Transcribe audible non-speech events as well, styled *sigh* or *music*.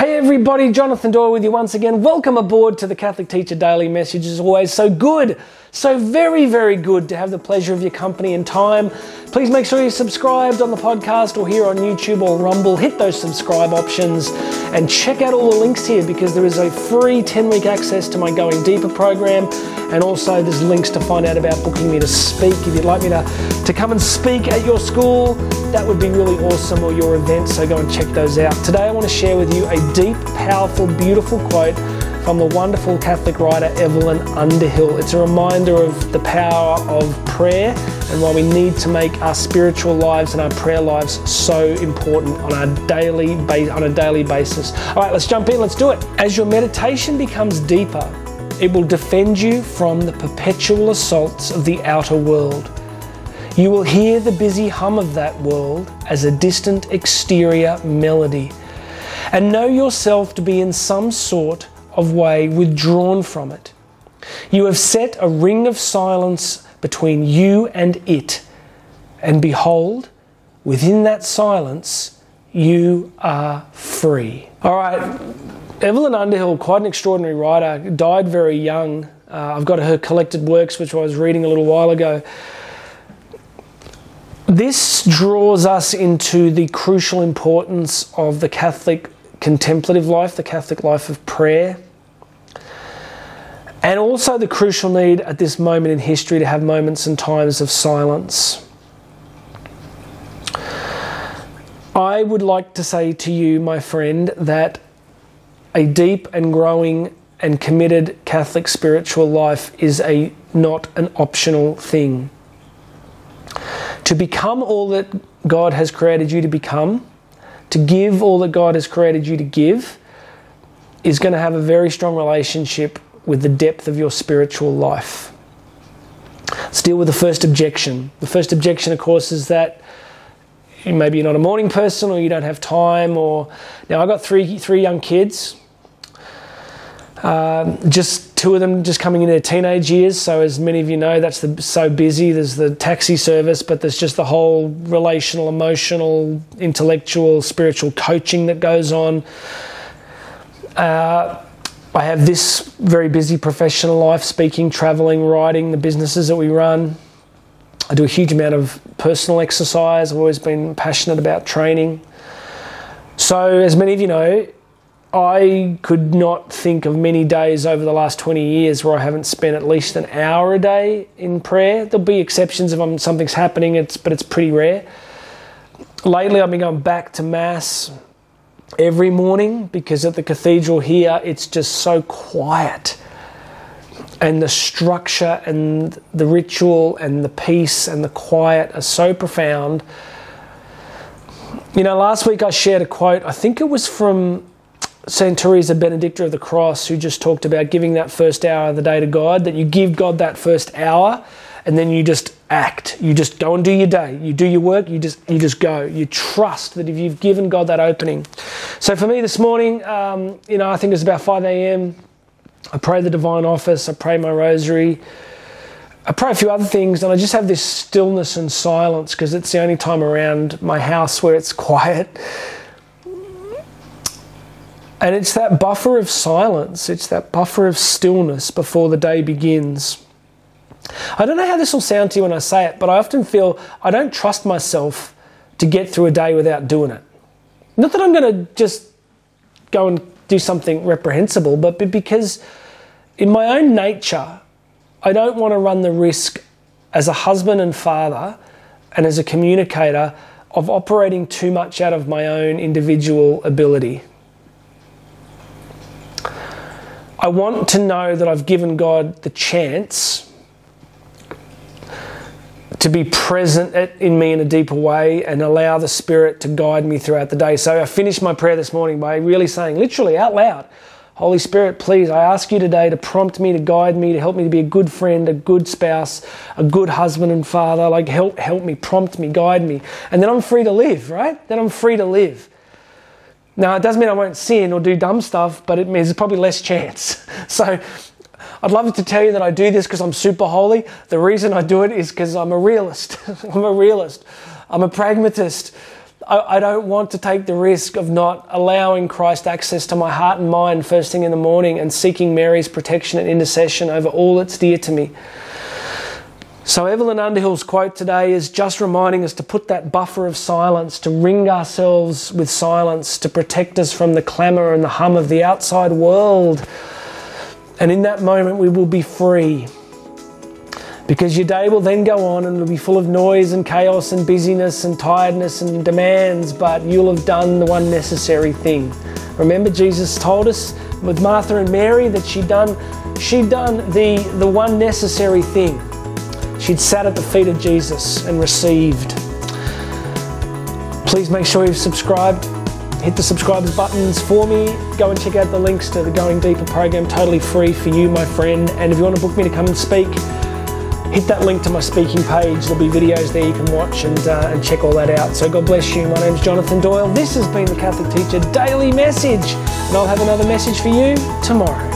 Hey everybody, Jonathan Doyle with you once again. Welcome aboard to the Catholic Teacher Daily Message. As always, so good, so very, very good to have the pleasure of your company and time. Please make sure you're subscribed on the podcast or here on YouTube or Rumble. Hit those subscribe options and check out all the links here because there is a free 10 week access to my Going Deeper program and also there's links to find out about booking me to speak. If you'd like me to, to come and speak at your school, that would be really awesome or your event, so go and check those out. Today I want to share with you a deep, powerful, beautiful quote from the wonderful Catholic writer Evelyn Underhill. It's a reminder of the power of prayer and why we need to make our spiritual lives and our prayer lives so important on a daily on a daily basis. All right, let's jump in. Let's do it. As your meditation becomes deeper, it will defend you from the perpetual assaults of the outer world. You will hear the busy hum of that world as a distant exterior melody, and know yourself to be in some sort of way withdrawn from it. You have set a ring of silence between you and it, and behold, within that silence, you are free. All right, Evelyn Underhill, quite an extraordinary writer, died very young. Uh, I've got her collected works, which I was reading a little while ago. This draws us into the crucial importance of the Catholic contemplative life, the Catholic life of prayer, and also the crucial need at this moment in history to have moments and times of silence. I would like to say to you, my friend, that a deep and growing and committed Catholic spiritual life is a not an optional thing. To become all that God has created you to become to give all that God has created you to give is going to have a very strong relationship with the depth of your spiritual life. Let's deal with the first objection. The first objection, of course, is that maybe you're not a morning person or you don't have time or now I've got three three young kids. Um, just two of them just coming into their teenage years. So, as many of you know, that's the, so busy. There's the taxi service, but there's just the whole relational, emotional, intellectual, spiritual coaching that goes on. Uh, I have this very busy professional life speaking, traveling, writing, the businesses that we run. I do a huge amount of personal exercise. I've always been passionate about training. So, as many of you know, I could not think of many days over the last 20 years where I haven't spent at least an hour a day in prayer. There'll be exceptions if I'm, something's happening, it's, but it's pretty rare. Lately, I've been going back to Mass every morning because at the cathedral here, it's just so quiet. And the structure and the ritual and the peace and the quiet are so profound. You know, last week I shared a quote, I think it was from St. Teresa Benedicta of the Cross, who just talked about giving that first hour of the day to God, that you give God that first hour and then you just act. You just go and do your day. You do your work, you just you just go. You trust that if you've given God that opening. So for me this morning, um, you know, I think it's about 5 a.m. I pray the divine office, I pray my rosary. I pray a few other things, and I just have this stillness and silence because it's the only time around my house where it's *laughs* quiet and it's that buffer of silence, it's that buffer of stillness before the day begins. I don't know how this will sound to you when I say it, but I often feel I don't trust myself to get through a day without doing it. Not that I'm going to just go and do something reprehensible, but because in my own nature, I don't want to run the risk as a husband and father and as a communicator of operating too much out of my own individual ability. I want to know that I've given God the chance to be present in me in a deeper way and allow the Spirit to guide me throughout the day. So I finished my prayer this morning by really saying, literally out loud, Holy Spirit, please, I ask you today to prompt me, to guide me, to help me to be a good friend, a good spouse, a good husband and father. Like, help, help me, prompt me, guide me. And then I'm free to live, right? Then I'm free to live. Now, it doesn't mean I won't sin or do dumb stuff, but it means there's probably less chance. *laughs* So, I'd love to tell you that I do this because I'm super holy. The reason I do it is because I'm a realist. *laughs* I'm a realist. I'm a pragmatist. I, I don't want to take the risk of not allowing Christ access to my heart and mind first thing in the morning and seeking Mary's protection and intercession over all that's dear to me. So, Evelyn Underhill's quote today is just reminding us to put that buffer of silence, to ring ourselves with silence, to protect us from the clamour and the hum of the outside world. And in that moment, we will be free because your day will then go on and it'll be full of noise and chaos and busyness and tiredness and demands, but you'll have done the one necessary thing. Remember, Jesus told us with Martha and Mary that she'd done, she'd done the, the one necessary thing. She'd sat at the feet of Jesus and received. Please make sure you've subscribed. Hit the subscribers buttons for me. Go and check out the links to the Going Deeper program, totally free for you, my friend. And if you want to book me to come and speak, hit that link to my speaking page. There'll be videos there you can watch and, uh, and check all that out. So God bless you. My name's Jonathan Doyle. This has been the Catholic Teacher Daily Message, and I'll have another message for you tomorrow.